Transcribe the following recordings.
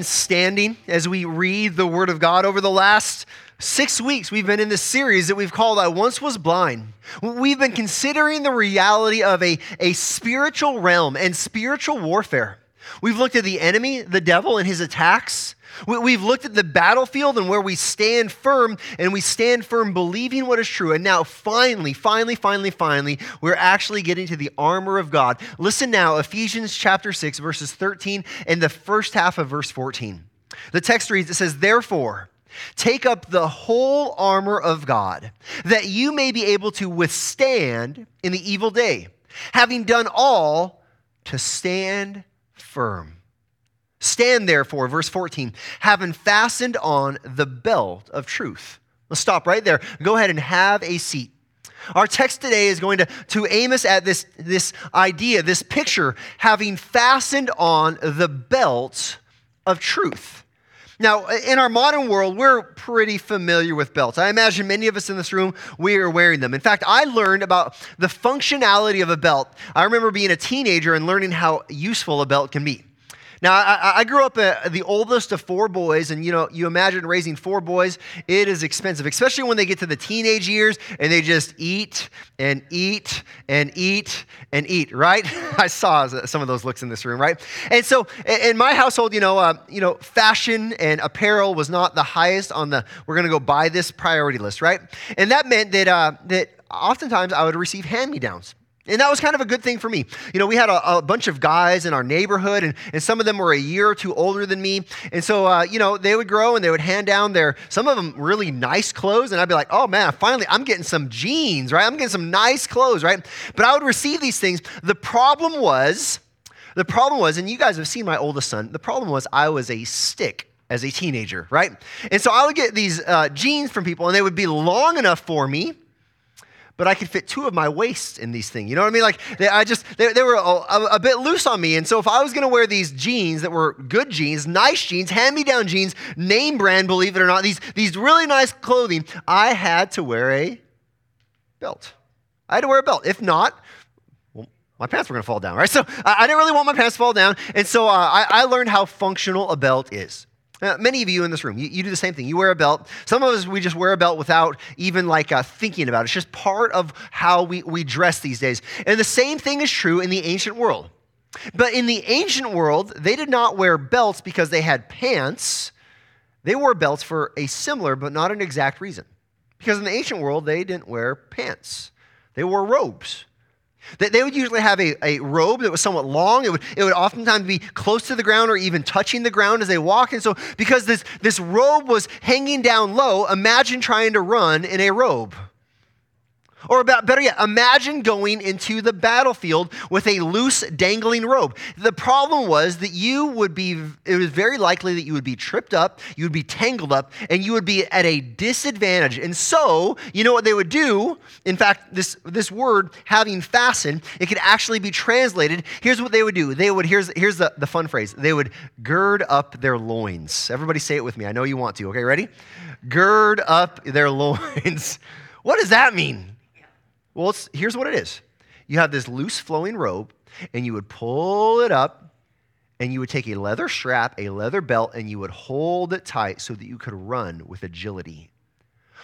standing as we read the Word of God over the last six weeks. We've been in this series that we've called I Once Was Blind. We've been considering the reality of a, a spiritual realm and spiritual warfare. We've looked at the enemy, the devil, and his attacks. We've looked at the battlefield and where we stand firm, and we stand firm believing what is true. And now, finally, finally, finally, finally, we're actually getting to the armor of God. Listen now, Ephesians chapter 6, verses 13, and the first half of verse 14. The text reads, it says, Therefore, take up the whole armor of God, that you may be able to withstand in the evil day, having done all to stand firm. Stand therefore, verse 14, having fastened on the belt of truth. Let's stop right there. Go ahead and have a seat. Our text today is going to, to aim us at this, this idea, this picture, having fastened on the belt of truth. Now, in our modern world, we're pretty familiar with belts. I imagine many of us in this room, we are wearing them. In fact, I learned about the functionality of a belt. I remember being a teenager and learning how useful a belt can be. Now, I, I grew up uh, the oldest of four boys, and you know, you imagine raising four boys, it is expensive, especially when they get to the teenage years and they just eat and eat and eat and eat, right? I saw some of those looks in this room, right? And so in my household, you know, uh, you know, fashion and apparel was not the highest on the we're going to go buy this priority list, right? And that meant that, uh, that oftentimes I would receive hand me downs. And that was kind of a good thing for me. You know, we had a, a, bunch of guys in our neighborhood, and, and some of them were a year or two older than me. And so, uh, you know, they would grow and they would hand down their, some of them really nice clothes. And I'd be like, oh man, finally, I'm getting some jeans, right? I'm getting some nice clothes, right? But I would receive these things. The problem was, the problem was, and you guys have seen my oldest son, the problem was I was a stick as a teenager, right? And so I would get these uh, jeans from people, and they would be long enough for me but I could fit two of my waists in these things. You know what I mean? Like, they, I just, they, they were a, a, bit loose on me. And so, if I was going to wear these jeans that were good jeans, nice jeans, hand me down jeans, name brand, believe it or not, these, these really nice clothing, I had to wear a belt. I had to wear a belt. If not, my pants were going to fall down, right? So, I, I, didn't really want my pants to fall down. And so, uh, I, I learned how functional a belt is. Uh, many of you in this room, you, you, do the same thing. You wear a belt. Some of us, we just wear a belt without even like uh, thinking about it. It's just part of how we, we dress these days. And the same thing is true in the ancient world. But in the ancient world, they did not wear belts because they had pants. They wore belts for a similar but not an exact reason. Because in the ancient world, they didn't wear pants, they wore robes. They would usually have a, a robe that was somewhat long. It would, it would oftentimes be close to the ground or even touching the ground as they walk. And so, because this, this robe was hanging down low, imagine trying to run in a robe. Or about better yet, imagine going into the battlefield with a loose dangling robe. The problem was that you would be, it was very likely that you would be tripped up, you would be tangled up, and you would be at a disadvantage. And so, you know what they would do? In fact, this, this word, having fastened, it could actually be translated. Here's what they would do. They would, here's, here's the, the fun phrase. They would gird up their loins. Everybody say it with me. I know you want to. Okay, ready? Gird up their loins. what does that mean? Well, here's what it is you have this loose flowing robe, and you would pull it up, and you would take a leather strap, a leather belt, and you would hold it tight so that you could run with agility.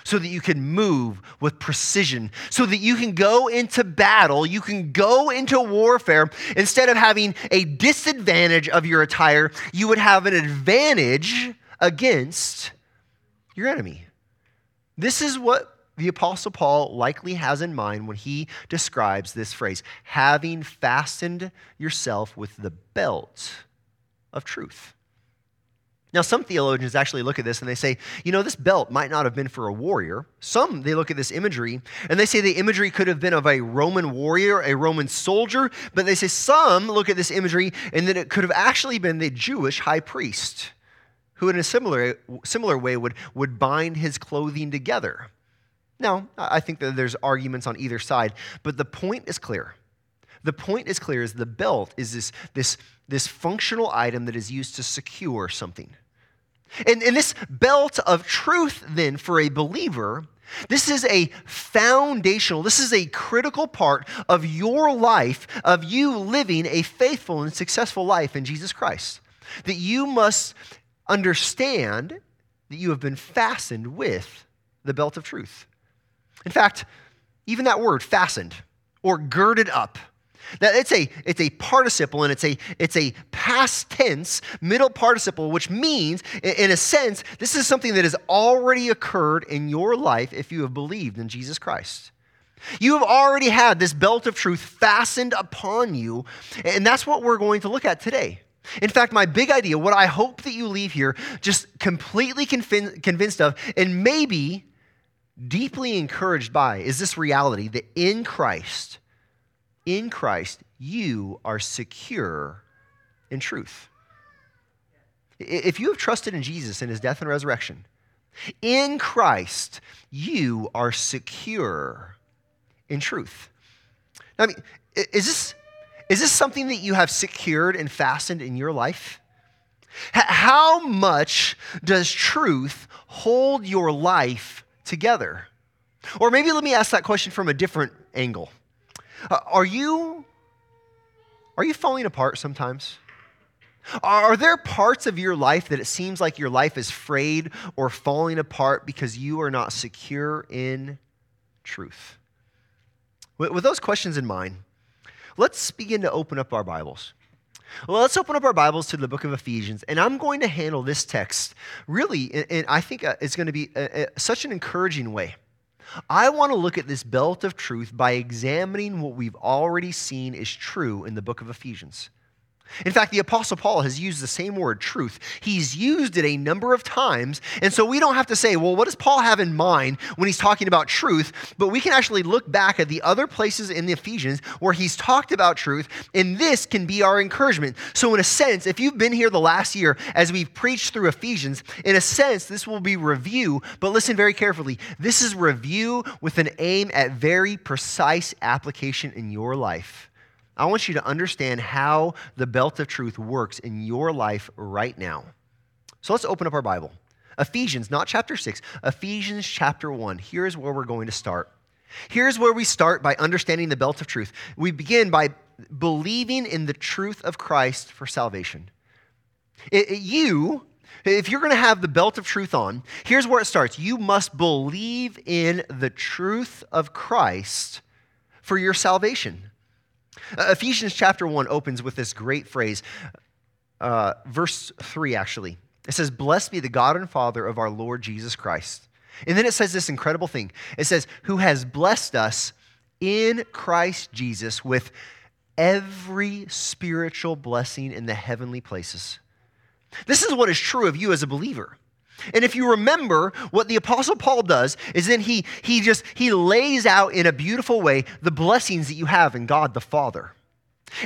So that you can move with precision, so that you can go into battle, you can go into warfare. Instead of having a disadvantage of your attire, you would have an advantage against your enemy. This is what the Apostle Paul likely has in mind when he describes this phrase having fastened yourself with the belt of truth. Now, some theologians actually look at this and they say, you know, this belt might not have been for a warrior. Some, they look at this imagery and they say the imagery could have been of a Roman warrior, a Roman soldier, but they say some look at this imagery and that it could have actually been the Jewish high priest who, in a similar, similar way, would, would bind his clothing together. Now, I think that there's arguments on either side, but the point is clear. The point is clear is the belt is this, this, this functional item that is used to secure something. And, and this belt of truth, then, for a believer, this is a foundational, this is a critical part of your life, of you living a faithful and successful life in Jesus Christ. That you must understand that you have been fastened with the belt of truth. In fact, even that word, fastened or girded up, that it's a it's a participle and it's a it's a past tense middle participle, which means, in a sense, this is something that has already occurred in your life if you have believed in Jesus Christ. You have already had this belt of truth fastened upon you, and that's what we're going to look at today. In fact, my big idea, what I hope that you leave here just completely convinced of, and maybe deeply encouraged by, is this reality that in Christ, in Christ, you are secure in truth. If you have trusted in Jesus and his death and resurrection, in Christ, you are secure in truth. Now, I mean, is this, is this something that you have secured and fastened in your life? How much does truth hold your life together? Or maybe let me ask that question from a different angle. Uh, are you are you falling apart sometimes? Are there parts of your life that it seems like your life is frayed or falling apart because you are not secure in truth? With, with those questions in mind, let's begin to open up our Bibles. Well, let's open up our Bibles to the book of Ephesians, and I'm going to handle this text really, and I think uh, it's going to be a, a, such an encouraging way. I want to look at this belt of truth by examining what we've already seen is true in the book of Ephesians. In fact, the Apostle Paul has used the same word, truth. He's used it a number of times. And so we don't have to say, well, what does Paul have in mind when he's talking about truth? But we can actually look back at the other places in the Ephesians where he's talked about truth, and this can be our encouragement. So, in a sense, if you've been here the last year as we've preached through Ephesians, in a sense, this will be review. But listen very carefully. This is review with an aim at very precise application in your life. I want you to understand how the belt of truth works in your life right now. So let's open up our Bible. Ephesians, not chapter 6, Ephesians chapter 1. Here's where we're going to start. Here's where we start by understanding the belt of truth. We begin by believing in the truth of Christ for salvation. It, it, you, if you're going to have the belt of truth on, here's where it starts. You must believe in the truth of Christ for your salvation. Uh, Ephesians chapter 1 opens with this great phrase, uh, verse 3 actually. It says, Blessed be the God and Father of our Lord Jesus Christ. And then it says this incredible thing it says, Who has blessed us in Christ Jesus with every spiritual blessing in the heavenly places. This is what is true of you as a believer. And if you remember what the apostle Paul does is then he he just he lays out in a beautiful way the blessings that you have in God the Father.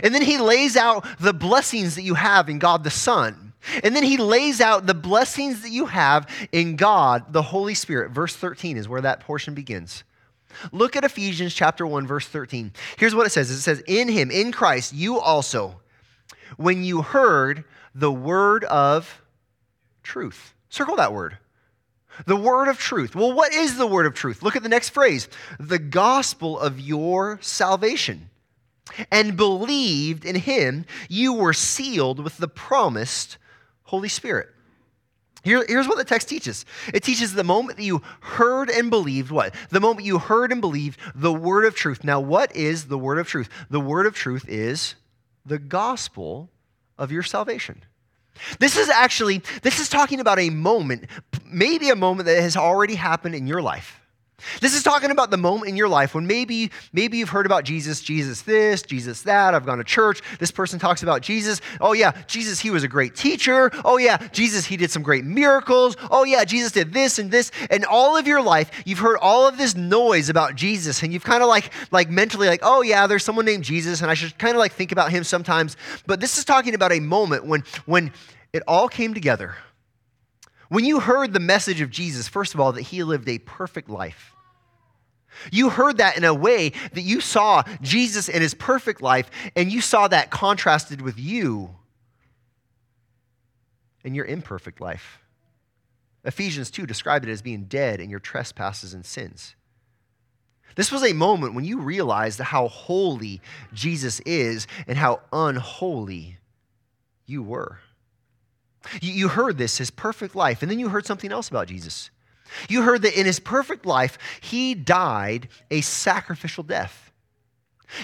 And then he lays out the blessings that you have in God the Son. And then he lays out the blessings that you have in God the Holy Spirit. Verse 13 is where that portion begins. Look at Ephesians chapter 1 verse 13. Here's what it says. It says in him in Christ you also when you heard the word of truth Circle that word. The word of truth. Well, what is the word of truth? Look at the next phrase the gospel of your salvation. And believed in him, you were sealed with the promised Holy Spirit. Here, here's what the text teaches it teaches the moment that you heard and believed what? The moment you heard and believed the word of truth. Now, what is the word of truth? The word of truth is the gospel of your salvation. This is actually, this is talking about a moment, maybe a moment that has already happened in your life. This is talking about the moment in your life when maybe maybe you've heard about Jesus, Jesus this, Jesus that. I've gone to church. This person talks about Jesus. Oh yeah, Jesus he was a great teacher. Oh yeah, Jesus he did some great miracles. Oh yeah, Jesus did this and this. And all of your life you've heard all of this noise about Jesus and you've kind of like like mentally like, "Oh yeah, there's someone named Jesus and I should kind of like think about him sometimes." But this is talking about a moment when when it all came together. When you heard the message of Jesus, first of all, that he lived a perfect life. You heard that in a way that you saw Jesus in his perfect life, and you saw that contrasted with you in your imperfect life. Ephesians 2 described it as being dead in your trespasses and sins. This was a moment when you realized how holy Jesus is and how unholy you were. You heard this, his perfect life, and then you heard something else about Jesus. You heard that in his perfect life, he died a sacrificial death.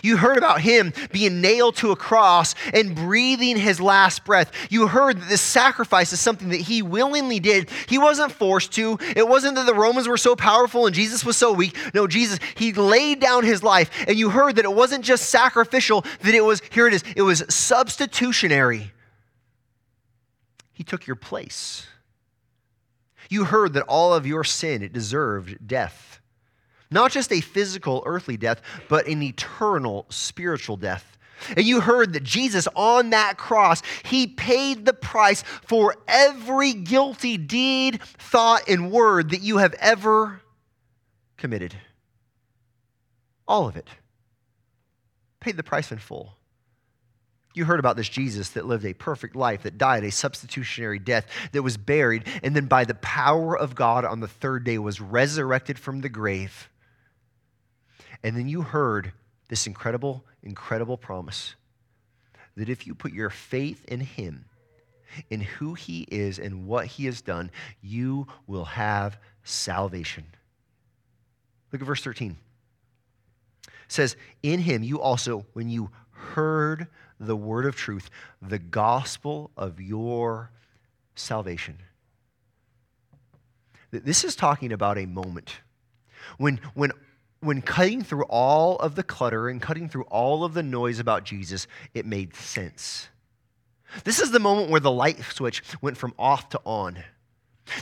You heard about him being nailed to a cross and breathing his last breath. You heard that this sacrifice is something that he willingly did. He wasn't forced to. It wasn't that the Romans were so powerful and Jesus was so weak. No, Jesus, he laid down his life. And you heard that it wasn't just sacrificial, that it was, here it is, it was substitutionary. He took your place. You heard that all of your sin, it deserved death. Not just a physical, earthly death, but an eternal, spiritual death. And you heard that Jesus on that cross, he paid the price for every guilty deed, thought, and word that you have ever committed. All of it. Paid the price in full. You heard about this Jesus that lived a perfect life, that died a substitutionary death, that was buried, and then by the power of God on the third day was resurrected from the grave. And then you heard this incredible, incredible promise that if you put your faith in Him, in who He is and what He has done, you will have salvation. Look at verse 13. It says, In Him you also, when you heard the word of truth, the gospel of your salvation. This is talking about a moment when, when, when cutting through all of the clutter and cutting through all of the noise about Jesus, it made sense. This is the moment where the light switch went from off to on.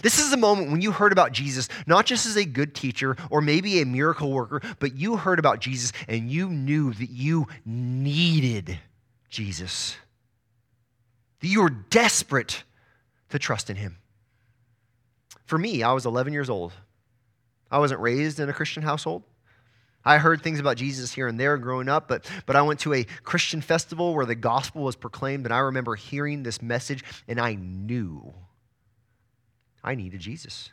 This is the moment when you heard about Jesus, not just as a good teacher or maybe a miracle worker, but you heard about Jesus and you knew that you needed Jesus. That you were desperate to trust in him. For me, I was 11 years old. I wasn't raised in a Christian household. I heard things about Jesus here and there growing up, but, but I went to a Christian festival where the gospel was proclaimed, and I remember hearing this message, and I knew I needed Jesus.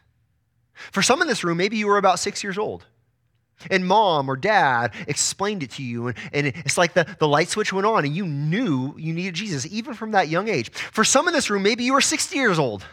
For some in this room, maybe you were about six years old. And mom or dad explained it to you, and, and it's like the, the light switch went on, and you knew you needed Jesus, even from that young age. For some in this room, maybe you were 60 years old.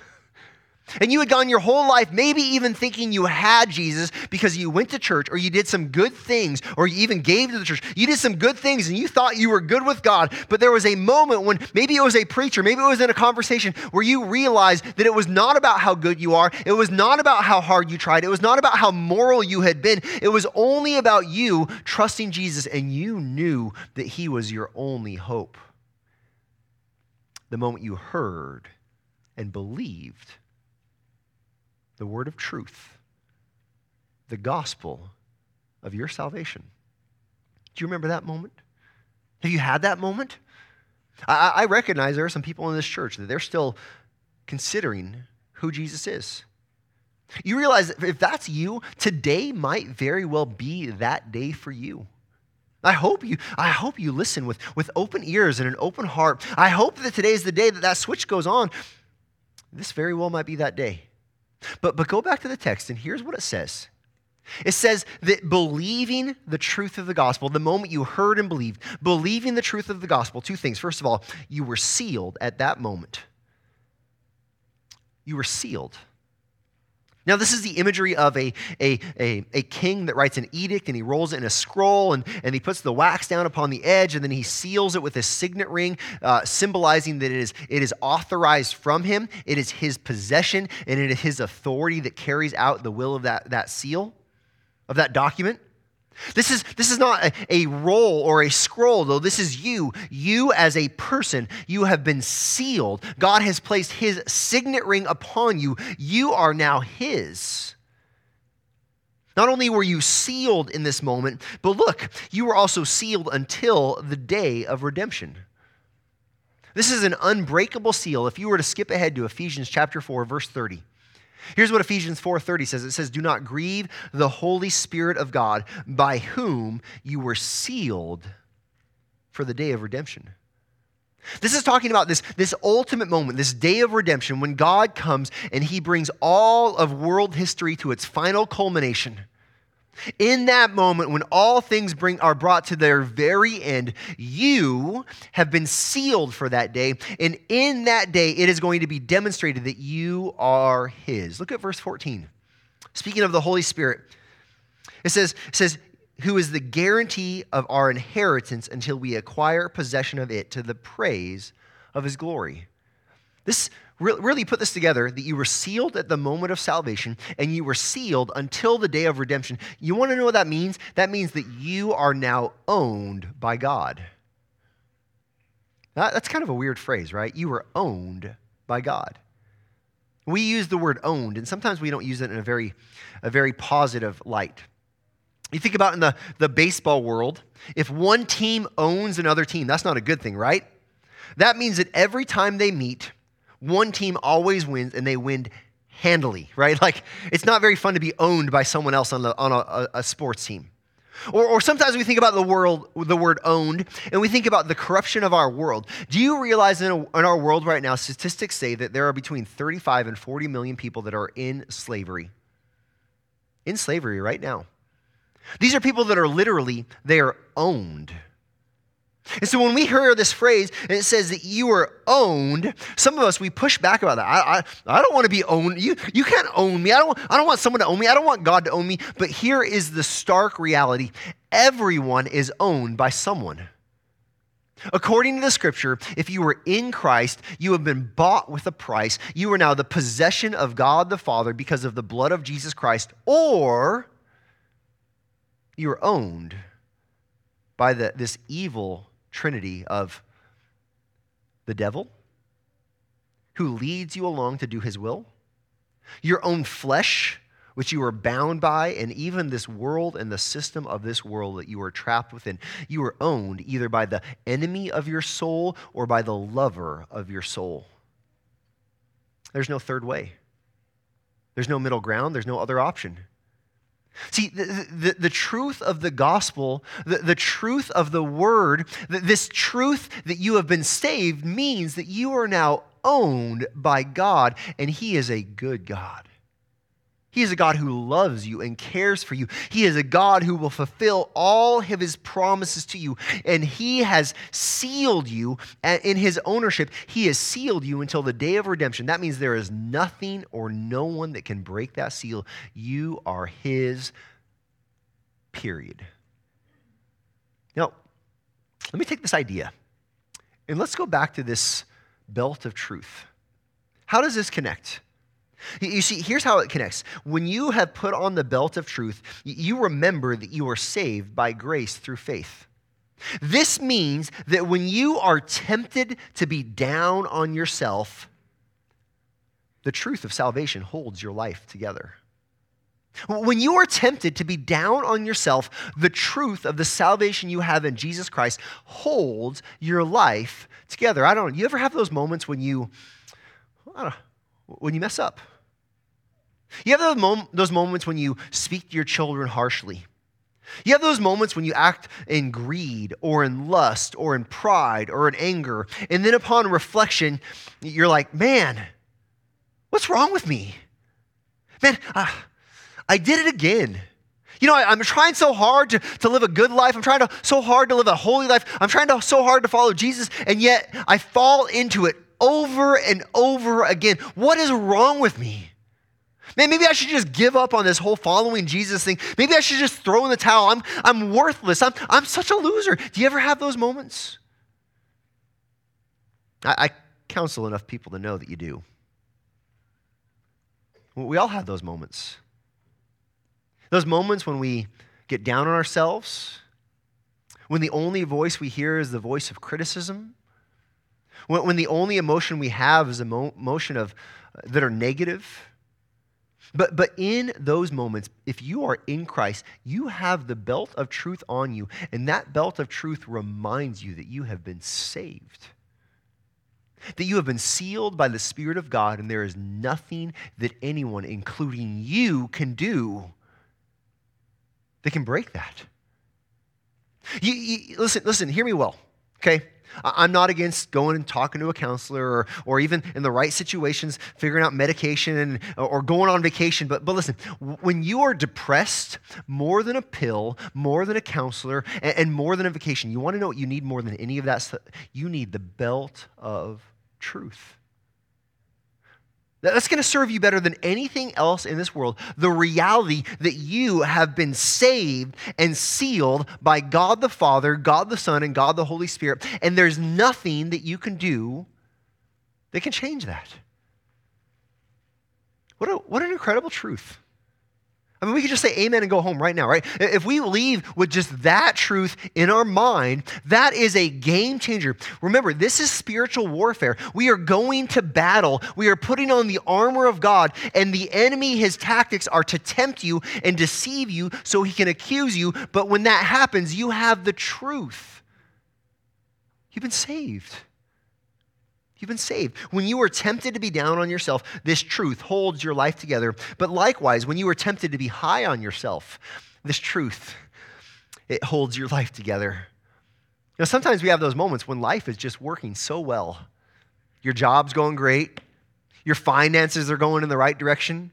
And you had gone your whole life, maybe even thinking you had Jesus because you went to church or you did some good things or you even gave to the church. You did some good things and you thought you were good with God. But there was a moment when maybe it was a preacher, maybe it was in a conversation where you realized that it was not about how good you are. It was not about how hard you tried. It was not about how moral you had been. It was only about you trusting Jesus and you knew that He was your only hope. The moment you heard and believed the word of truth, the gospel of your salvation. Do you remember that moment? Have you had that moment? I, I recognize there are some people in this church that they're still considering who Jesus is. You realize that if that's you, today might very well be that day for you. I hope you, I hope you listen with, with open ears and an open heart. I hope that today is the day that that switch goes on. This very well might be that day. But, but go back to the text, and here's what it says. It says that believing the truth of the gospel, the moment you heard and believed, believing the truth of the gospel, two things. First of all, you were sealed at that moment. You were sealed. Now, this is the imagery of a, a, a, a, king that writes an edict and he rolls it in a scroll and, and he puts the wax down upon the edge and then he seals it with a signet ring, uh, symbolizing that it is, it is authorized from him. It is his possession and it is his authority that carries out the will of that, that seal, of that document. This is, this is not a, a roll or a scroll, though. This is you. You, as a person, you have been sealed. God has placed his signet ring upon you. You are now his. Not only were you sealed in this moment, but look, you were also sealed until the day of redemption. This is an unbreakable seal. If you were to skip ahead to Ephesians chapter 4, verse 30. Here's what Ephesians 4:30 says. It says, "Do not grieve the Holy Spirit of God, by whom you were sealed for the day of redemption." This is talking about this, this ultimate moment, this day of redemption, when God comes and he brings all of world history to its final culmination. In that moment, when all things bring, are brought to their very end, you have been sealed for that day. And in that day, it is going to be demonstrated that you are His. Look at verse 14. Speaking of the Holy Spirit, it says, it says, who is the guarantee of our inheritance until we acquire possession of it to the praise of his glory. This really put this together that you were sealed at the moment of salvation and you were sealed until the day of redemption. You want to know what that means? That means that you are now owned by God. That's kind of a weird phrase, right? You were owned by God. We use the word owned, and sometimes we don't use it in a very, a very positive light. You think about in the, the baseball world, if one team owns another team, that's not a good thing, right? That means that every time they meet, one team always wins and they win handily, right? Like it's not very fun to be owned by someone else on, the, on a, a sports team. Or, or, sometimes we think about the world, the word owned, and we think about the corruption of our world. Do you realize in, a, in our world right now, statistics say that there are between 35 and 40 million people that are in slavery? In slavery right now. These are people that are literally, they are owned. And so when we hear this phrase and it says that you are owned, some of us, we push back about that. I, I, I don't want to be owned. You, you can't own me. I don't, I don't want someone to own me. I don't want God to own me. But here is the stark reality everyone is owned by someone. According to the scripture, if you were in Christ, you have been bought with a price. You are now the possession of God the Father because of the blood of Jesus Christ, or you are owned by the, this evil trinity of the devil, who leads you along to do his will, your own flesh, which you are bound by, and even this world and the system of this world that you are trapped within. You are owned either by the enemy of your soul or by the lover of your soul. There's no third way. There's no middle ground. There's no other option. See, the, the, the, truth of the gospel, the, the truth of the word, this truth that you have been saved means that you are now owned by God, and He is a good God. He is a God who loves you and cares for you. He is a God who will fulfill all of his promises to you. And he has sealed you in his ownership. He has sealed you until the day of redemption. That means there is nothing or no one that can break that seal. You are his, period. Now, let me take this idea and let's go back to this belt of truth. How does this connect? You see, here's how it connects. When you have put on the belt of truth, you remember that you are saved by grace through faith. This means that when you are tempted to be down on yourself, the truth of salvation holds your life together. When you are tempted to be down on yourself, the truth of the salvation you have in Jesus Christ holds your life together. I don't know. You ever have those moments when you, know, when you mess up? You have those moments when you speak to your children harshly. You have those moments when you act in greed or in lust or in pride or in anger. And then upon reflection, you're like, man, what's wrong with me? Man, uh, I did it again. You know, I, am trying so hard to, to live a good life. I'm trying to, so hard to live a holy life. I'm trying to, so hard to follow Jesus, and yet I fall into it over and over again. What is wrong with me? Man, maybe I should just give up on this whole following Jesus thing. Maybe I should just throw in the towel. I'm, I'm worthless. I'm, I'm such a loser. Do you ever have those moments? I, I counsel enough people to know that you do. We all have those moments. Those moments when we get down on ourselves, when the only voice we hear is the voice of criticism, when, when the only emotion we have is a emotion of, uh, that are negative but, but in those moments, if you are in Christ, you have the belt of truth on you, and that belt of truth reminds you that you have been saved. That you have been sealed by the Spirit of God, and there is nothing that anyone, including you, can do that can break that. You, you, listen, listen, hear me well, okay? I'm not against going and talking to a counselor or, or even in the right situations, figuring out medication and, or going on vacation. But, but listen, when you are depressed, more than a pill, more than a counselor, and, and more than a vacation, you want to know what you need more than any of that stuff? You need the belt of truth. That's going to serve you better than anything else in this world. The reality that you have been saved and sealed by God the Father, God the Son, and God the Holy Spirit. And there's nothing that you can do that can change that. What, a, what an incredible truth. I mean, we could just say amen and go home right now, right? If we leave with just that truth in our mind, that is a game changer. Remember, this is spiritual warfare. We are going to battle. We are putting on the armor of God, and the enemy, his tactics are to tempt you and deceive you so he can accuse you. But when that happens, you have the truth. You've been saved. You've been saved. When you are tempted to be down on yourself, this truth holds your life together. But likewise, when you are tempted to be high on yourself, this truth, it holds your life together. You know, sometimes we have those moments when life is just working so well. Your job's going great, your finances are going in the right direction,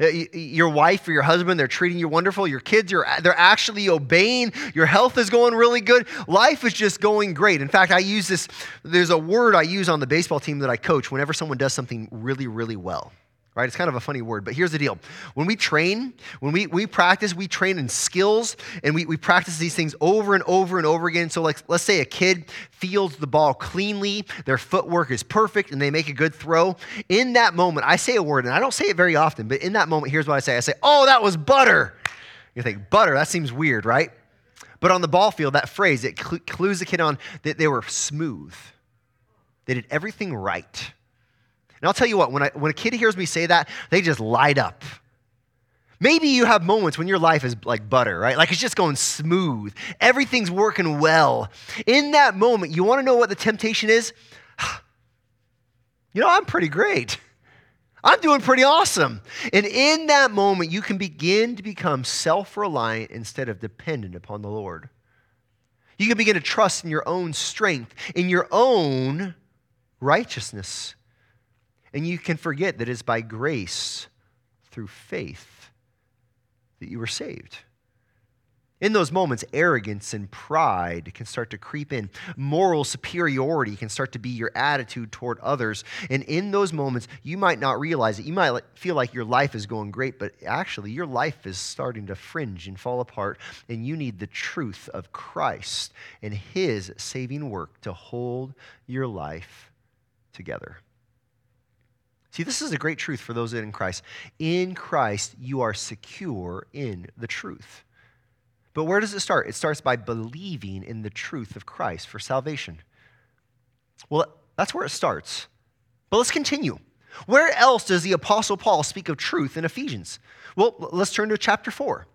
Uh, your wife or your husband, they're treating you wonderful. Your kids, are, they're actually obeying. Your health is going really good. Life is just going great. In fact, I use this, there's a word I use on the baseball team that I coach whenever someone does something really, really well right? It's kind of a funny word, but here's the deal. When we train, when we, we practice, we train in skills and we, we practice these things over and over and over again. So, like, let's say a kid fields the ball cleanly, their footwork is perfect, and they make a good throw. In that moment, I say a word, and I don't say it very often, but in that moment, here's what I say I say, Oh, that was butter. You think, butter, that seems weird, right? But on the ball field, that phrase, it clues the kid on that they were smooth. They did everything right. And I'll tell you what, when, I, when a kid hears me say that, they just light up. Maybe you have moments when your life is like butter, right? Like it's just going smooth. Everything's working well. In that moment, you want to know what the temptation is? You know, I'm pretty great. I'm doing pretty awesome. And in that moment, you can begin to become self reliant instead of dependent upon the Lord. You can begin to trust in your own strength, in your own righteousness. And you can forget that it's by grace through faith that you were saved. In those moments, arrogance and pride can start to creep in. Moral superiority can start to be your attitude toward others. And in those moments, you might not realize it. You might feel like your life is going great, but actually, your life is starting to fringe and fall apart. And you need the truth of Christ and His saving work to hold your life together. See, this is a great truth for those in Christ. In Christ, you are secure in the truth. But where does it start? It starts by believing in the truth of Christ for salvation. Well, that's where it starts. But let's continue. Where else does the Apostle Paul speak of truth in Ephesians? Well, let's turn to chapter 4.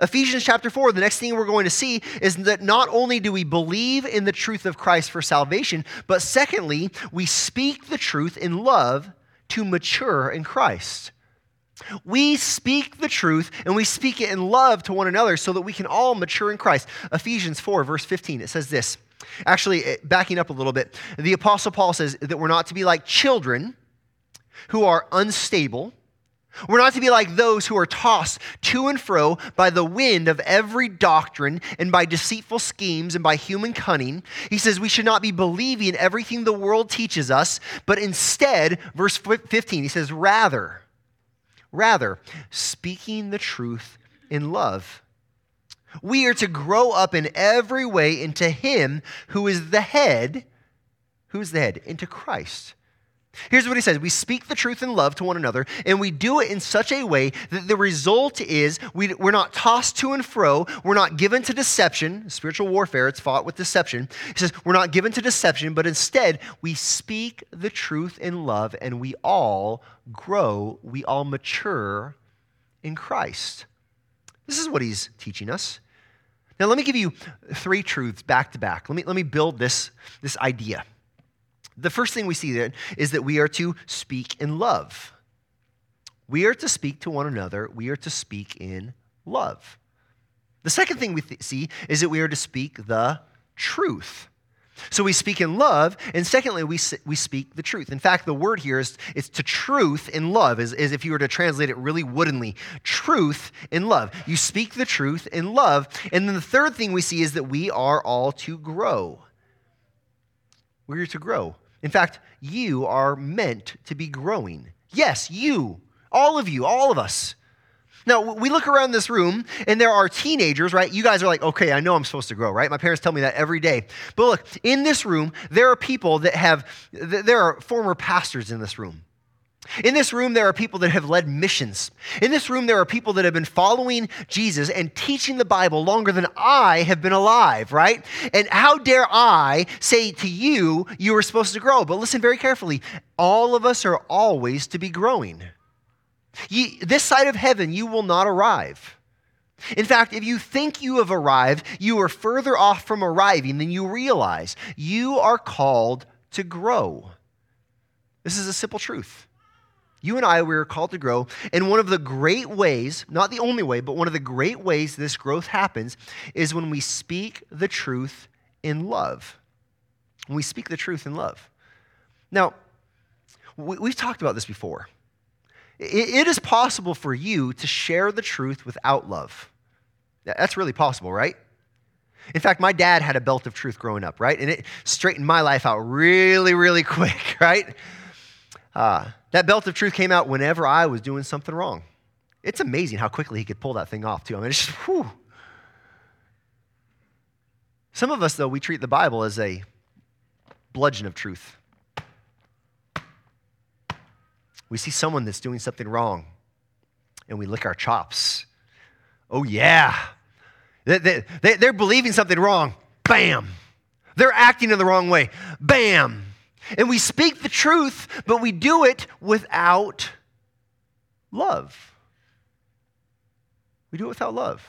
Ephesians chapter 4, the next thing we're going to see is that not only do we believe in the truth of Christ for salvation, but secondly, we speak the truth in love to mature in Christ. We speak the truth and we speak it in love to one another so that we can all mature in Christ. Ephesians 4, verse 15, it says this. Actually, eh, backing up a little bit, the Apostle Paul says that we're not to be like children who are unstable we're not to be like those who are tossed to and fro by the wind of every doctrine and by deceitful schemes and by human cunning. He says we should not be believing everything the world teaches us, but instead, verse 15, he says, rather, rather, speaking the truth in love. We are to grow up in every way into Him who is the head. Who's the head? Into Christ Here's what he says We speak the truth in love to one another, and we do it in such a way that the result is we, we're not tossed to and fro. We're not given to deception. Spiritual warfare, it's fought with deception. He says, We're not given to deception, but instead we speak the truth in love, and we all grow, we all mature in Christ. This is what he's teaching us. Now, let me give you three truths back to back. Let me, let me build this, this idea. The first thing we see there is that we are to speak in love. We are to speak to one another, we are to speak in love. The second thing we th- see is that we are to speak the truth. So we speak in love, and secondly, we, we speak the truth. In fact, the word here is it's to truth in love, as, as if you were to translate it really woodenly. Truth in love. You speak the truth in love. And then the third thing we see is that we are all to grow. We're to grow. In fact, you are meant to be growing. Yes, you, all of you, all of us. Now, we look around this room and there are teenagers, right? You guys are like, okay, I know I'm supposed to grow, right? My parents tell me that every day. But look, in this room, there are people that have, there are former pastors in this room. In this room, there are people that have led missions. In this room, there are people that have been following Jesus and teaching the Bible longer than I have been alive, right? And how dare I say to you, you are supposed to grow? But listen very carefully. All of us are always to be growing. This side of heaven, you will not arrive. In fact, if you think you have arrived, you are further off from arriving than you realize. You are called to grow. This is a simple truth. You and I, we are called to grow. And one of the great ways, not the only way, but one of the great ways this growth happens is when we speak the truth in love. When we speak the truth in love. Now, we, have talked about this before. It is possible for you to share the truth without love. That's really possible, right? In fact, my dad had a belt of truth growing up, right? And it straightened my life out really, really quick, right? Uh, that belt of truth came out whenever I was doing something wrong. It's amazing how quickly he could pull that thing off, too. I mean, it's just, whew. Some of us, though, we treat the Bible as a bludgeon of truth. We see someone that's doing something wrong and we lick our chops. Oh, yeah. They, they're believing something wrong. Bam. They're acting in the wrong way. Bam. And we speak the truth, but we do it without love. We do it without love.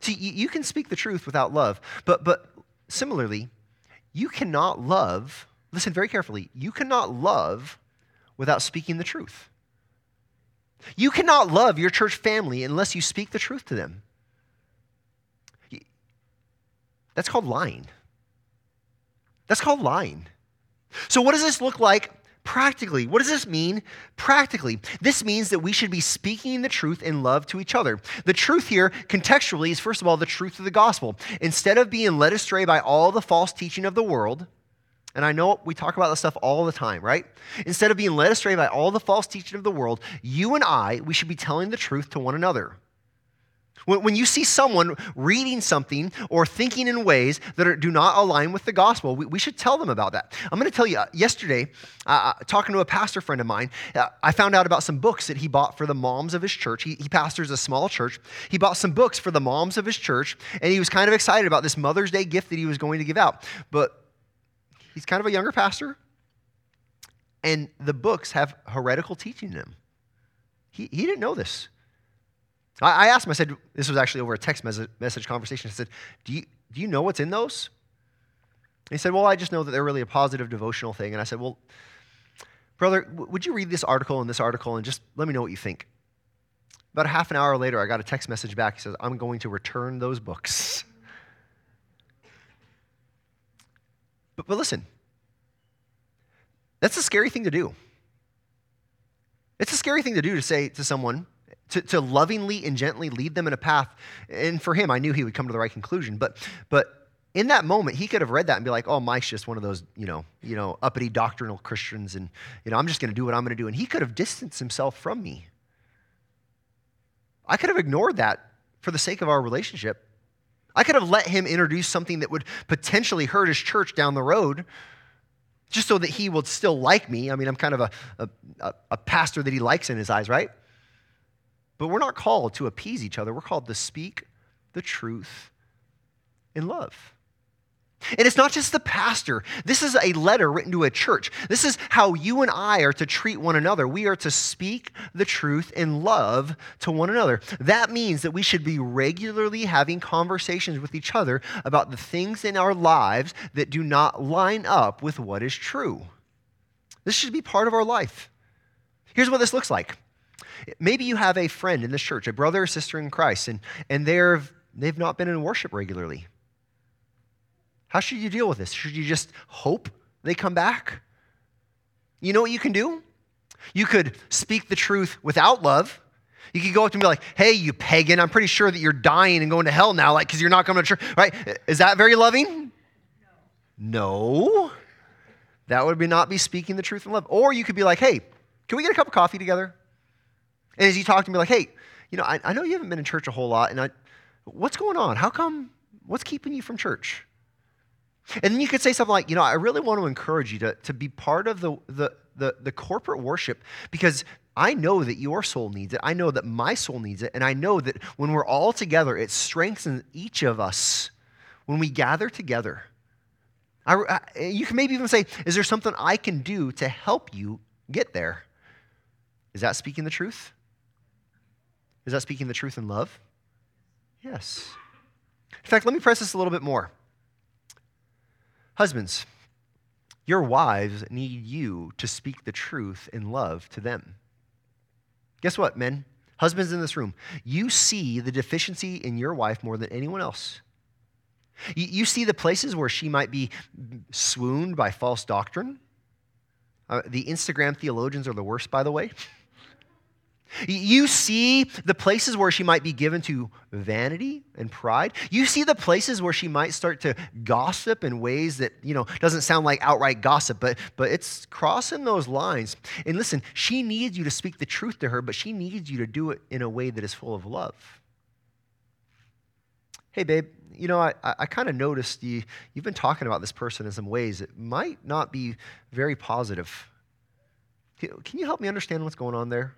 See, you can speak the truth without love, but, but similarly, you cannot love, listen very carefully, you cannot love without speaking the truth. You cannot love your church family unless you speak the truth to them. That's called lying. That's called lying. So, what does this look like practically? What does this mean practically? This means that we should be speaking the truth in love to each other. The truth here, contextually, is first of all the truth of the gospel. Instead of being led astray by all the false teaching of the world, and I know we talk about this stuff all the time, right? Instead of being led astray by all the false teaching of the world, you and I, we should be telling the truth to one another. When, when you see someone reading something or thinking in ways that are, do not align with the gospel, we, we, should tell them about that. I'm going to tell you, uh, yesterday, uh, uh, talking to a pastor friend of mine, uh, I found out about some books that he bought for the moms of his church. He, he pastors a small church. He bought some books for the moms of his church, and he was kind of excited about this Mother's Day gift that he was going to give out. But he's kind of a younger pastor, and the books have heretical teaching in them. He, he didn't know this. I, I asked him, I said, this was actually over a text message conversation. I said, do you, do you know what's in those? he said, Well, I just know that they're really a positive devotional thing. And I said, Well, brother, w- would you read this article and this article and just let me know what you think? About a half an hour later, I got a text message back. He says, I'm going to return those books. But, but listen, that's a scary thing to do. It's a scary thing to do to say to someone, to, to lovingly and gently lead them in a path. And for him, I knew he would come to the right conclusion. But, but in that moment, he could have read that and be like, oh, Mike's just one of those, you know, you know, uppity doctrinal Christians. And, you know, I'm just going to do what I'm going to do. And he could have distanced himself from me. I could have ignored that for the sake of our relationship. I could have let him introduce something that would potentially hurt his church down the road just so that he would still like me. I mean, I'm kind of a, a, a, pastor that he likes in his eyes, right? But we're not called to appease each other. We're called to speak the truth in love. And it's not just the pastor. This is a letter written to a church. This is how you and I are to treat one another. We are to speak the truth in love to one another. That means that we should be regularly having conversations with each other about the things in our lives that do not line up with what is true. This should be part of our life. Here's what this looks like. Maybe you have a friend in this church, a brother or sister in Christ, and, and they're, they've not been in worship regularly. How should you deal with this? Should you just hope they come back? You know what you can do? You could speak the truth without love. You could go up to me like, hey, you pagan, I'm pretty sure that you're dying and going to hell now, like, because you're not coming to church, right? Is that very loving? No. no. That would be not be speaking the truth in love. Or you could be like, hey, can we get a cup of coffee together? And as you talk to me, like, hey, you know, I, I know you haven't been in church a whole lot, and I, what's going on? How come, what's keeping you from church? And then you could say something like, you know, I really want to encourage you to, to be part of the, the, the, the corporate worship because I know that your soul needs it. I know that my soul needs it. And I know that when we're all together, it strengthens each of us when we gather together. I, I, you can maybe even say, Is there something I can do to help you get there? Is that speaking the truth? Is that speaking the truth in love? Yes. In fact, let me press this a little bit more. Husbands, your wives need you to speak the truth in love to them. Guess what, men? Husbands in this room, you see the deficiency in your wife more than anyone else. You, see the places where she might be swooned by false doctrine. Uh, the Instagram theologians are the worst, by the way. You see the places where she might be given to vanity and pride. You see the places where she might start to gossip in ways that, you know, doesn't sound like outright gossip, but, but it's crossing those lines. And listen, she needs you to speak the truth to her, but she needs you to do it in a way that is full of love. Hey, babe, you know, I, I kind of noticed you, you've been talking about this person in some ways that might not be very positive. Can you help me understand what's going on there?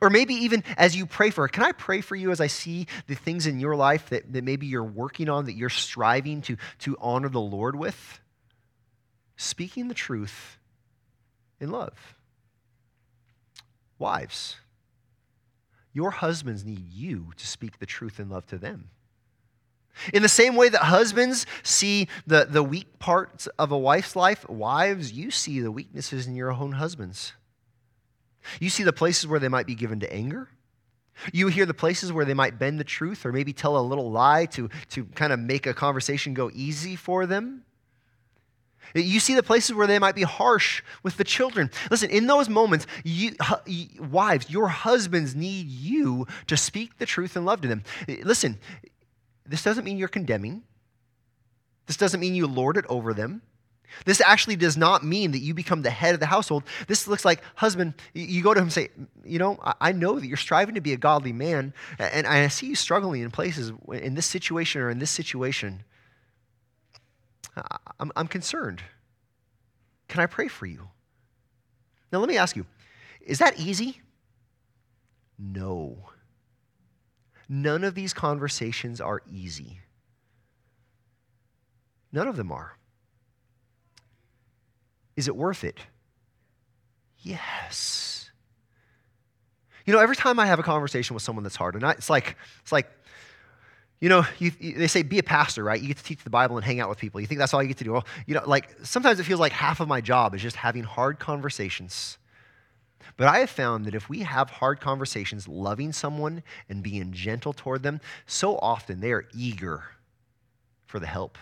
Or maybe even as you pray for her, can I pray for you as I see the things in your life that, that maybe you're working on, that you're striving to, to honor the Lord with? Speaking the truth in love. Wives, your husbands need you to speak the truth in love to them. In the same way that husbands see the, the weak parts of a wife's life, wives, you see the weaknesses in your own husbands. You see the places where they might be given to anger. You hear the places where they might bend the truth or maybe tell a little lie to, to kind of make a conversation go easy for them. You see the places where they might be harsh with the children. Listen, in those moments, you, wives, your husbands need you to speak the truth and love to them. Listen, this doesn't mean you're condemning, this doesn't mean you lord it over them. This actually does not mean that you become the head of the household. This looks like, husband, you go to him and say, You know, I know that you're striving to be a godly man, and I see you struggling in places in this situation or in this situation. I'm, concerned. Can I pray for you? Now, let me ask you is that easy? No. None of these conversations are easy. None of them are. Is it worth it? Yes. You know, every time I have a conversation with someone that's hard, and I, it's like, it's like, you know, you, you, they say be a pastor, right? You get to teach the Bible and hang out with people. You think that's all you get to do? Well, you know, like sometimes it feels like half of my job is just having hard conversations. But I have found that if we have hard conversations, loving someone and being gentle toward them, so often they are eager for the help.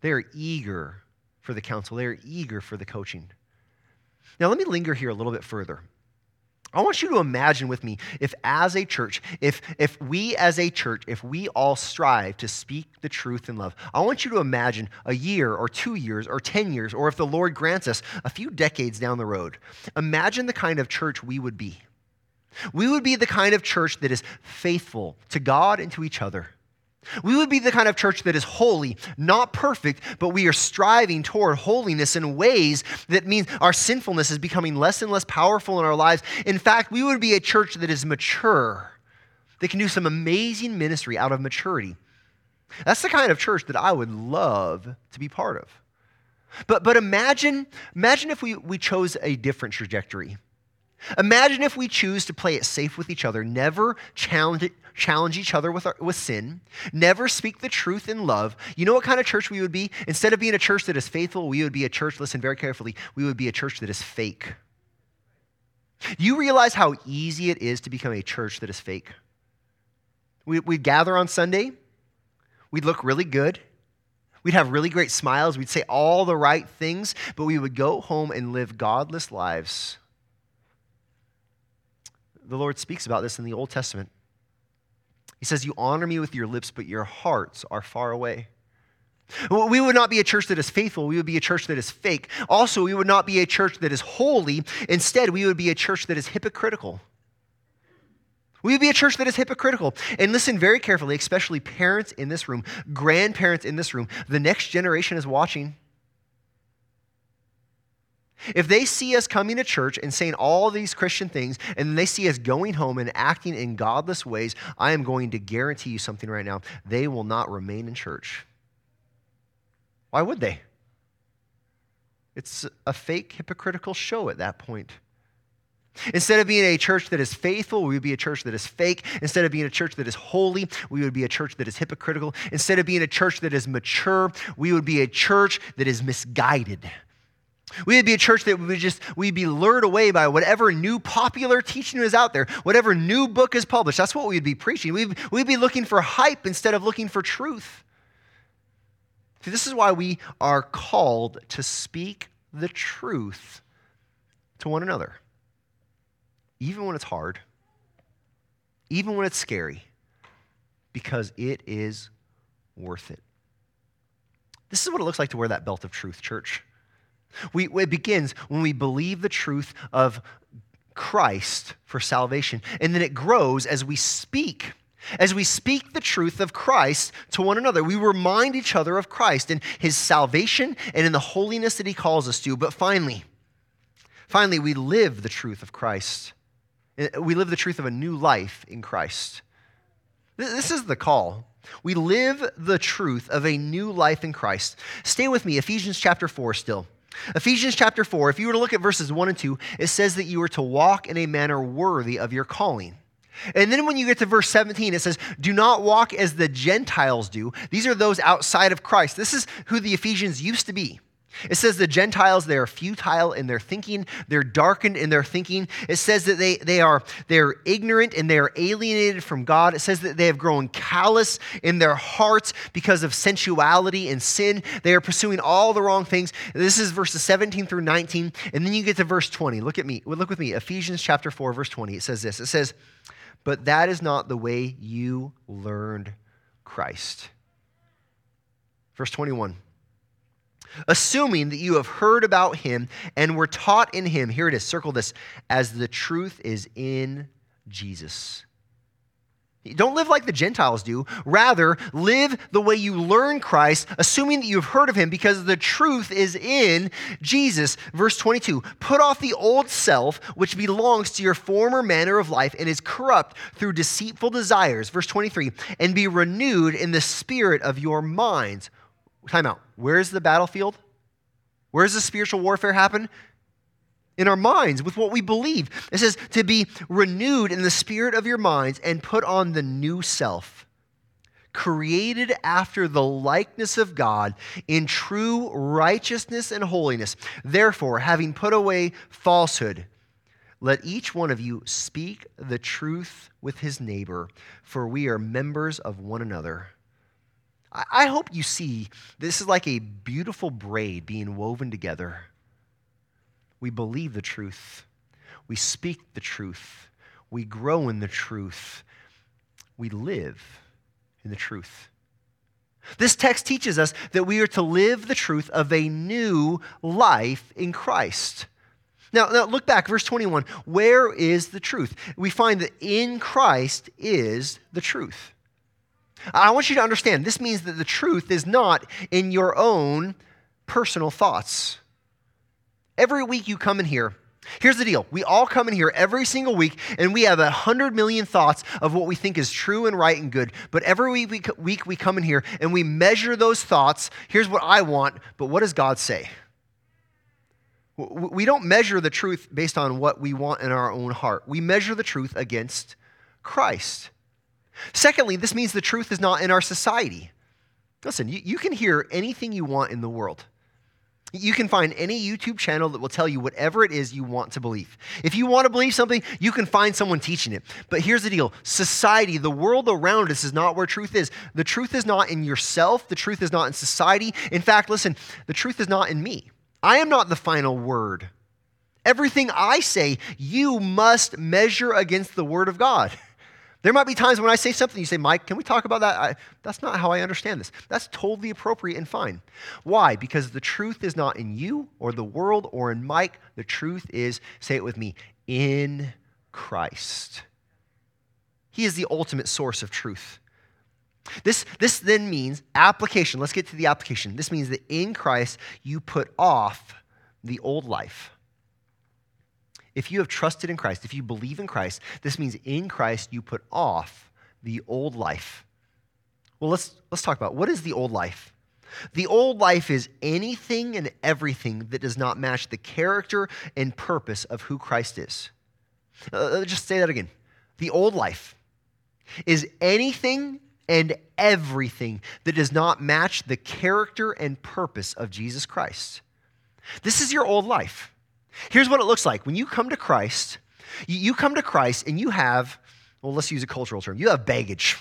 They are eager for the counsel, they are eager for the coaching. Now, let me linger here a little bit further. I want you to imagine with me if, as a church, if, if we as a church, if we all strive to speak the truth in love, I want you to imagine a year or two years or 10 years, or if the Lord grants us a few decades down the road, imagine the kind of church we would be. We would be the kind of church that is faithful to God and to each other we would be the kind of church that is holy, not perfect, but we are striving toward holiness in ways that means our sinfulness is becoming less and less powerful in our lives. In fact, we would be a church that is mature, that can do some amazing ministry out of maturity. That's the kind of church that I would love to be part of. But, but imagine, imagine if we, we chose a different trajectory. Imagine if we choose to play it safe with each other, never challenge, challenge each other with, our, with sin, never speak the truth in love. You know what kind of church we would be? Instead of being a church that is faithful, we would be a church, listen very carefully, we would be a church that is fake. You realize how easy it is to become a church that is fake? We, we'd gather on Sunday, we'd look really good, We'd have really great smiles. We'd say all the right things, but we would go home and live godless lives. The Lord speaks about this in the Old Testament. He says, You honor me with your lips, but your hearts are far away. We would not be a church that is faithful. We would be a church that is fake. Also, we would not be a church that is holy. Instead, we would be a church that is hypocritical. We would be a church that is hypocritical. And listen very carefully, especially parents in this room, grandparents in this room. The next generation is watching. If they see us coming to church and saying all these Christian things, and they see us going home and acting in godless ways, I am going to guarantee you something right now. They will not remain in church. Why would they? It's a fake, hypocritical show at that point. Instead of being a church that is faithful, we would be a church that is fake. Instead of being a church that is holy, we would be a church that is hypocritical. Instead of being a church that is mature, we would be a church that is misguided. We would be a church that would just we'd be lured away by whatever new popular teaching is out there, whatever new book is published. That's what we'd be preaching. We'd, we'd be looking for hype instead of looking for truth. See, this is why we are called to speak the truth to one another, even when it's hard, even when it's scary, because it is worth it. This is what it looks like to wear that belt of truth, church. We, it begins when we believe the truth of Christ for salvation, and then it grows as we speak as we speak the truth of Christ to one another, we remind each other of Christ and his salvation and in the holiness that he calls us to. But finally, finally, we live the truth of Christ. Uh, we live the truth of a new life in Christ. This is the call. We live the truth of a new life in Christ. Stay with me, Ephesians chapter 4 still. Ephesians chapter 4, if you were to look at verses 1 and 2, it says that you are to walk in a manner worthy of your calling. And then when you get to verse 17, it says, Do not walk as the Gentiles do. These are those outside of Christ. This is who the Ephesians used to be. It says the Gentiles, they are futile in their thinking, they're darkened in their thinking. It says that they, they are they're ignorant and they are alienated from God. It says that they have grown callous in their hearts because of sensuality and sin. They are pursuing all the wrong things. This is verses 17 through 19. And then you get to verse 20. Look at me. Look with me. Ephesians chapter 4, verse 20. It says this. It says, but that is not the way you learned Christ. Verse 21 assuming that you have heard about him and were taught in him. Here it is, circle this, as the truth is in Jesus. Don't live like the Gentiles do. Rather, live the way you learn Christ, assuming that you've heard of him, because the truth is in Jesus. Verse 22 Put off the old self, which belongs to your former manner of life and is corrupt through deceitful desires. Verse 23 And be renewed in the spirit of your minds. Time out. Where's the battlefield? Where does the spiritual warfare happen? in our minds with what we believe. It says to be renewed in the spirit of your minds and put on the new self, created after the likeness of God in true righteousness and holiness. Therefore, having put away falsehood, let each one of you speak the truth with his neighbor, for we are members of one another. I hope you see this is like a beautiful braid being woven together we believe the truth. We speak the truth. We grow in the truth. We live in the truth. This text teaches us that we are to live the truth of a new life in Christ. Now, now, look back, verse 21. Where is the truth? We find that in Christ is the truth. I want you to understand this means that the truth is not in your own personal thoughts. Every week you come in here. Here's the deal. We all come in here every single week and we have a hundred million thoughts of what we think is true and right and good. But every week we, week we come in here and we measure those thoughts. Here's what I want, but what does God say? We don't measure the truth based on what we want in our own heart. We measure the truth against Christ. Secondly, this means the truth is not in our society. Listen, you, you can hear anything you want in the world. You can find any YouTube channel that will tell you whatever it is you want to believe. If you want to believe something, you can find someone teaching it. But here's the deal society, the world around us, is not where truth is. The truth is not in yourself, the truth is not in society. In fact, listen, the truth is not in me. I am not the final word. Everything I say, you must measure against the word of God. There might be times when I say something, you say, Mike, can we talk about that? I, that's not how I understand this. That's totally appropriate and fine. Why? Because the truth is not in you or the world or in Mike. The truth is, say it with me, in Christ. He is the ultimate source of truth. This, this then means application. Let's get to the application. This means that in Christ, you put off the old life if you have trusted in Christ, if you believe in Christ, this means in Christ you put off the old life. Well, let's, let's talk about what is the old life? The old life is anything and everything that does not match the character and purpose of who Christ is. Uh, just say that again. The old life is anything and everything that does not match the character and purpose of Jesus Christ. This is your old life. Here's what it looks like when you come to Christ, you come to Christ and you have, well, let's use a cultural term, you have baggage.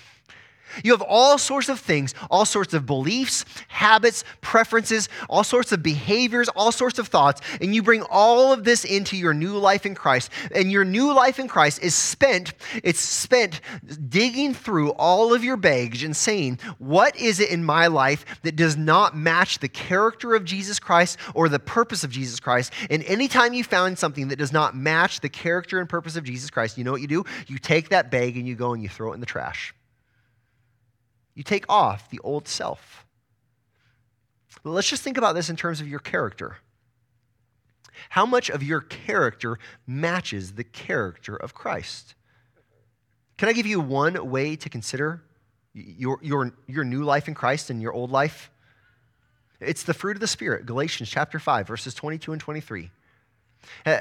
You have all sorts of things, all sorts of beliefs, habits, preferences, all sorts of behaviors, all sorts of thoughts, and you bring all of this into your new life in Christ. And your new life in Christ is spent, it's spent digging through all of your baggage and saying, what is it in my life that does not match the character of Jesus Christ or the purpose of Jesus Christ? And anytime you found something that does not match the character and purpose of Jesus Christ, you know what you do? You take that bag and you go and you throw it in the trash. You take off the old self. Let's just think about this in terms of your character. How much of your character matches the character of Christ? Can I give you one way to consider your, your, your new life in Christ and your old life? It's the fruit of the Spirit, Galatians chapter 5, verses 22 and 23. Uh,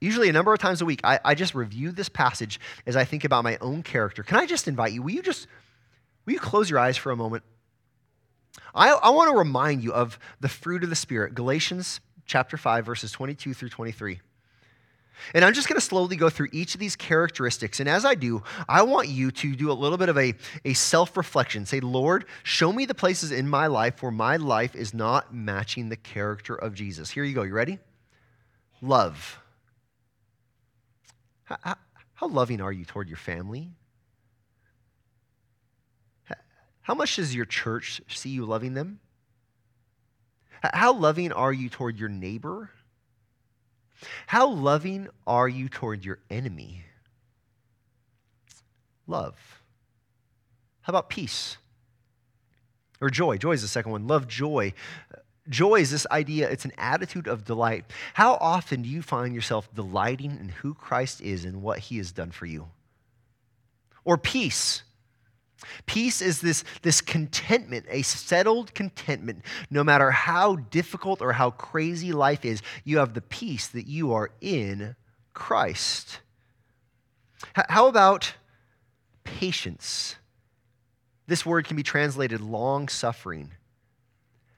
usually, a number of times a week, I, I just review this passage as I think about my own character. Can I just invite you? Will you just Will you close your eyes for a moment? I, I want to remind you of the fruit of the Spirit, Galatians chapter 5, verses 22 through 23. And I'm just going to slowly go through each of these characteristics. And as I do, I want you to do a little bit of a, a self reflection. Say, Lord, show me the places in my life where my life is not matching the character of Jesus. Here you go. You ready? Love. How, how, how loving are you toward your family? How much does your church see you loving them? How loving are you toward your neighbor? How loving are you toward your enemy? Love. How about peace? Or joy? Joy is the second one. Love joy. Joy is this idea, it's an attitude of delight. How often do you find yourself delighting in who Christ is and what he has done for you? Or peace. Peace is this, this contentment, a settled contentment. No matter how difficult or how crazy life is, you have the peace that you are in Christ. How about patience? This word can be translated long suffering.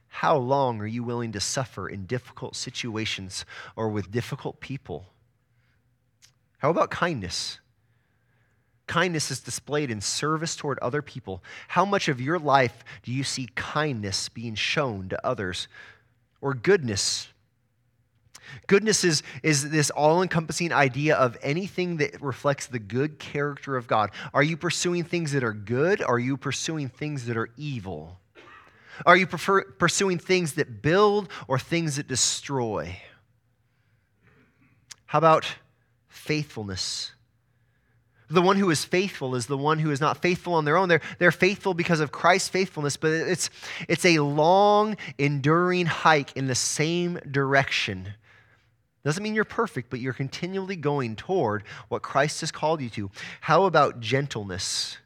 How long are you willing to suffer in difficult situations or with difficult people? How about kindness? Kindness is displayed in service toward other people, how much of your life do you see kindness being shown to others? Or goodness? Goodness is, is this all encompassing idea of anything that reflects the good character of God. Are you pursuing things that are good? Or are you pursuing things that are evil? Are you prefer, pursuing things that build or things that destroy? How about faithfulness? The one who is faithful is the one who is not faithful on their own. They're, they're faithful because of Christ's faithfulness, but it's, it's a long, enduring hike in the same direction. Doesn't mean you're perfect, but you're continually going toward what Christ has called you to. How about gentleness?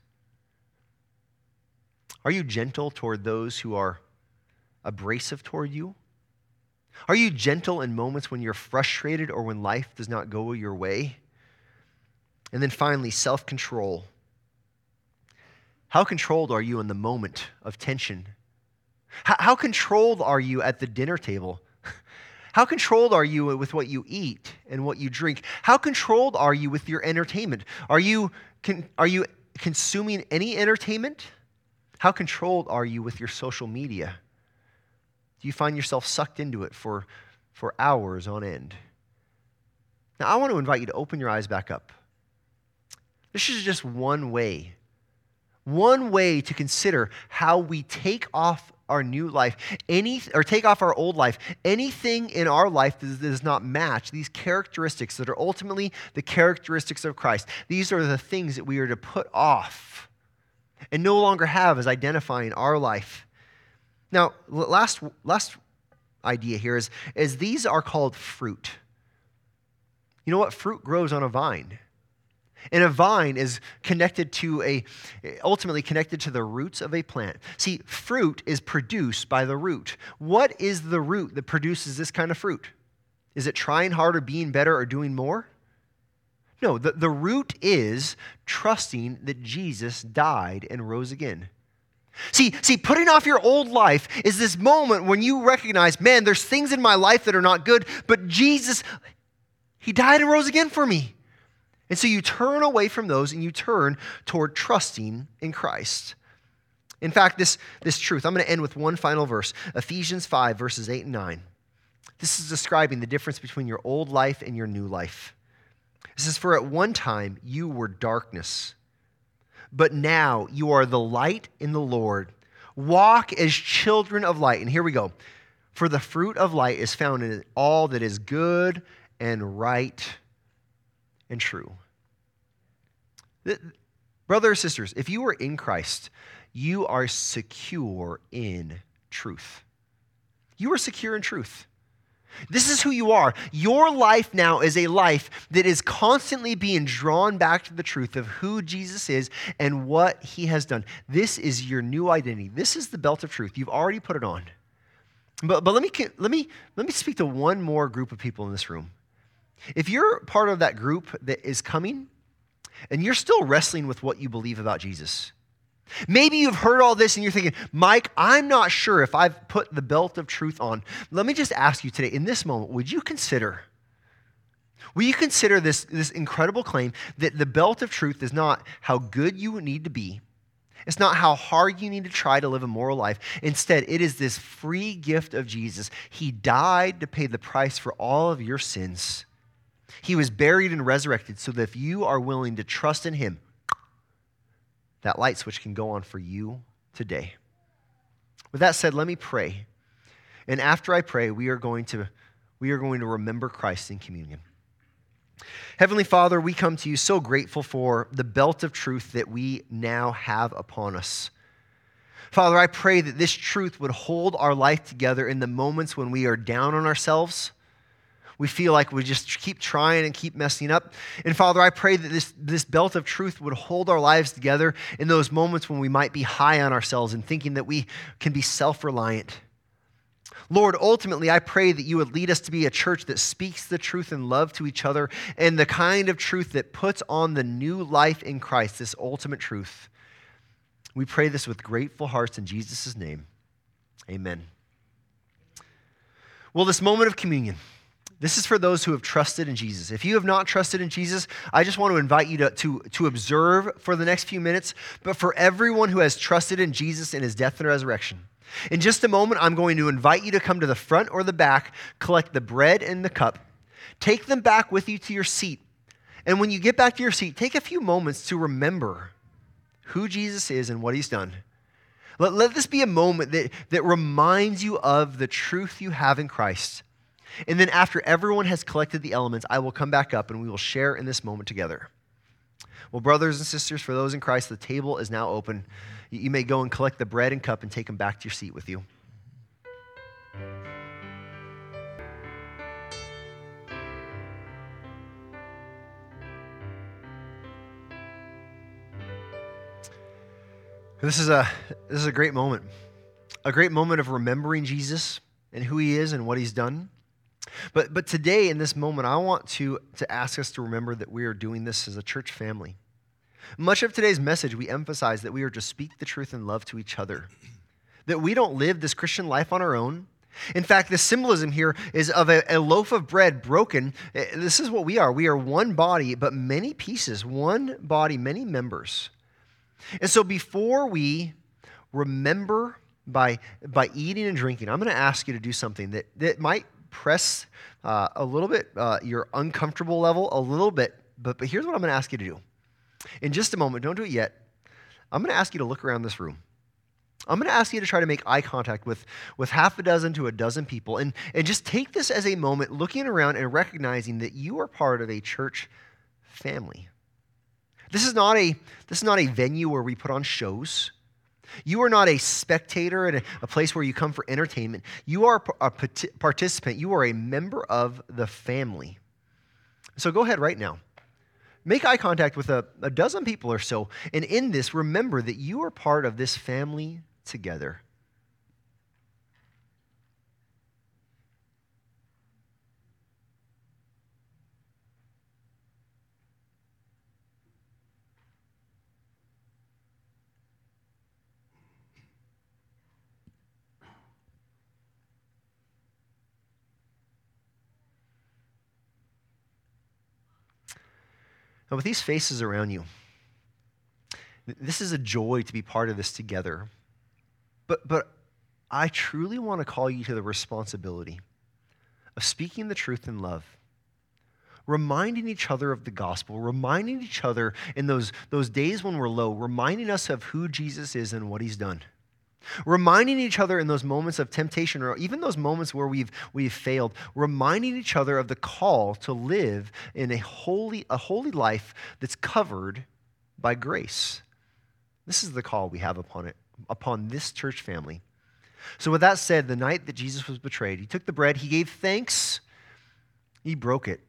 Are you gentle toward those who are abrasive toward you? Are you gentle in moments when you're frustrated or when life does not go your way? And then finally, self control. How controlled are you in the moment of tension? How, how controlled are you at the dinner table? How controlled are you with what you eat and what you drink? How controlled are you with your entertainment? Are you, are you consuming any entertainment? How controlled are you with your social media? Do you find yourself sucked into it for, for hours on end? Now, I want to invite you to open your eyes back up. This is just one way, one way to consider how we take off our new life, any or take off our old life, anything in our life that does not match these characteristics that are ultimately the characteristics of Christ. These are the things that we are to put off and no longer have as identifying our life. Now, last last idea here is, is these are called fruit. You know what? Fruit grows on a vine. And a vine is connected to a, ultimately connected to the roots of a plant. See, fruit is produced by the root. What is the root that produces this kind of fruit? Is it trying harder, being better, or doing more? No, the, the root is trusting that Jesus died and rose again. See, see, putting off your old life is this moment when you recognize, man, there's things in my life that are not good, but Jesus, He died and rose again for me. And so you turn away from those and you turn toward trusting in Christ. In fact, this, this truth, I'm going to end with one final verse Ephesians 5, verses 8 and 9. This is describing the difference between your old life and your new life. It says, For at one time you were darkness, but now you are the light in the Lord. Walk as children of light. And here we go. For the fruit of light is found in all that is good and right and true. Brothers and sisters, if you are in Christ, you are secure in truth. You are secure in truth. This is who you are. Your life now is a life that is constantly being drawn back to the truth of who Jesus is and what he has done. This is your new identity. This is the belt of truth. You've already put it on. But, but let, me, let, me, let me speak to one more group of people in this room. If you're part of that group that is coming and you're still wrestling with what you believe about Jesus, maybe you've heard all this and you're thinking, Mike, I'm not sure if I've put the belt of truth on. Let me just ask you today, in this moment, would you consider? Will you consider this, this incredible claim that the belt of truth is not how good you need to be? It's not how hard you need to try to live a moral life. Instead, it is this free gift of Jesus. He died to pay the price for all of your sins. He was buried and resurrected so that if you are willing to trust in him, that light switch can go on for you today. With that said, let me pray. And after I pray, we are going to, we are going to remember Christ in communion. Heavenly Father, we come to you so grateful for the belt of truth that we now have upon us. Father, I pray that this truth would hold our life together in the moments when we are down on ourselves we feel like we just keep trying and keep messing up. And Father, I pray that this, this belt of truth would hold our lives together in those moments when we might be high on ourselves and thinking that we can be self reliant. Lord, ultimately, I pray that you would lead us to be a church that speaks the truth in love to each other and the kind of truth that puts on the new life in Christ, this ultimate truth. We pray this with grateful hearts in Jesus' name. Amen. Well, this moment of communion. This is for those who have trusted in Jesus. If you have not trusted in Jesus, I just want to invite you to, to, to observe for the next few minutes. But for everyone who has trusted in Jesus in his death and resurrection, in just a moment, I'm going to invite you to come to the front or the back, collect the bread and the cup, take them back with you to your seat. And when you get back to your seat, take a few moments to remember who Jesus is and what he's done. Let, let this be a moment that, that reminds you of the truth you have in Christ and then after everyone has collected the elements, I will come back up and we will share in this moment together. Well, brothers and sisters, for those in Christ, the table is now open. You may go and collect the bread and cup and take them back to your seat with you. This is a this is a great moment. A great moment of remembering Jesus and who he is and what he's done. But, but today, in this moment, I want to, to ask us to remember that we are doing this as a church family. Much of today's message, we emphasize that we are to speak the truth and love to each other, that we don't live this Christian life on our own, In fact, the symbolism here is of a, a, loaf of bread broken. Eh, this is what we are. We are one body, but many pieces, one body, many members. And so before we remember by, by eating and drinking, I'm going to ask you to do something that, that might press uh, a little bit uh, your uncomfortable level, a little bit. But, but here's what I'm going to ask you to do. In just a moment, don't do it yet. I'm going to ask you to look around this room. I'm going to ask you to try to make eye contact with, with half a dozen to a dozen people and, and just take this as a moment looking around and recognizing that you are part of a church family. This is not a, this is not a venue where we put on shows. You are not a spectator at a, place where you come for entertainment. You are a participant. You are a member of the family. So go ahead right now. Make eye contact with a, a dozen people or so. And in this, remember that you are part of this family together. Now, with these faces around you, this is a joy to be part of this together. But, but I truly want to call you to the responsibility of speaking the truth in love, reminding each other of the gospel, reminding each other in those, those days when we're low, reminding us of who Jesus is and what he's done. Reminding each other in those moments of temptation, or even those moments where we've, we've failed, reminding each other of the call to live in a holy, a holy life that's covered by grace. This is the call we have upon it upon this church family. So, with that said, the night that Jesus was betrayed, he took the bread, he gave thanks, he broke it.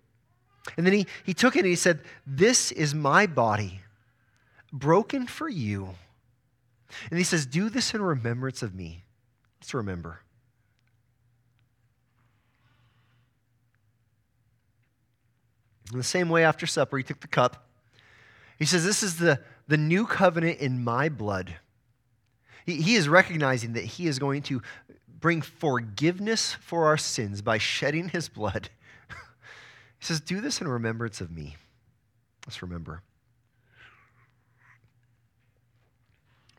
And then he, he took it and he said, This is my body, broken for you. And he says, Do this in remembrance of me. Let's remember. In the same way, after supper, he took the cup. He says, This is the, the new covenant in my blood. He, he is recognizing that he is going to bring forgiveness for our sins by shedding his blood. he says, Do this in remembrance of me. Let's remember.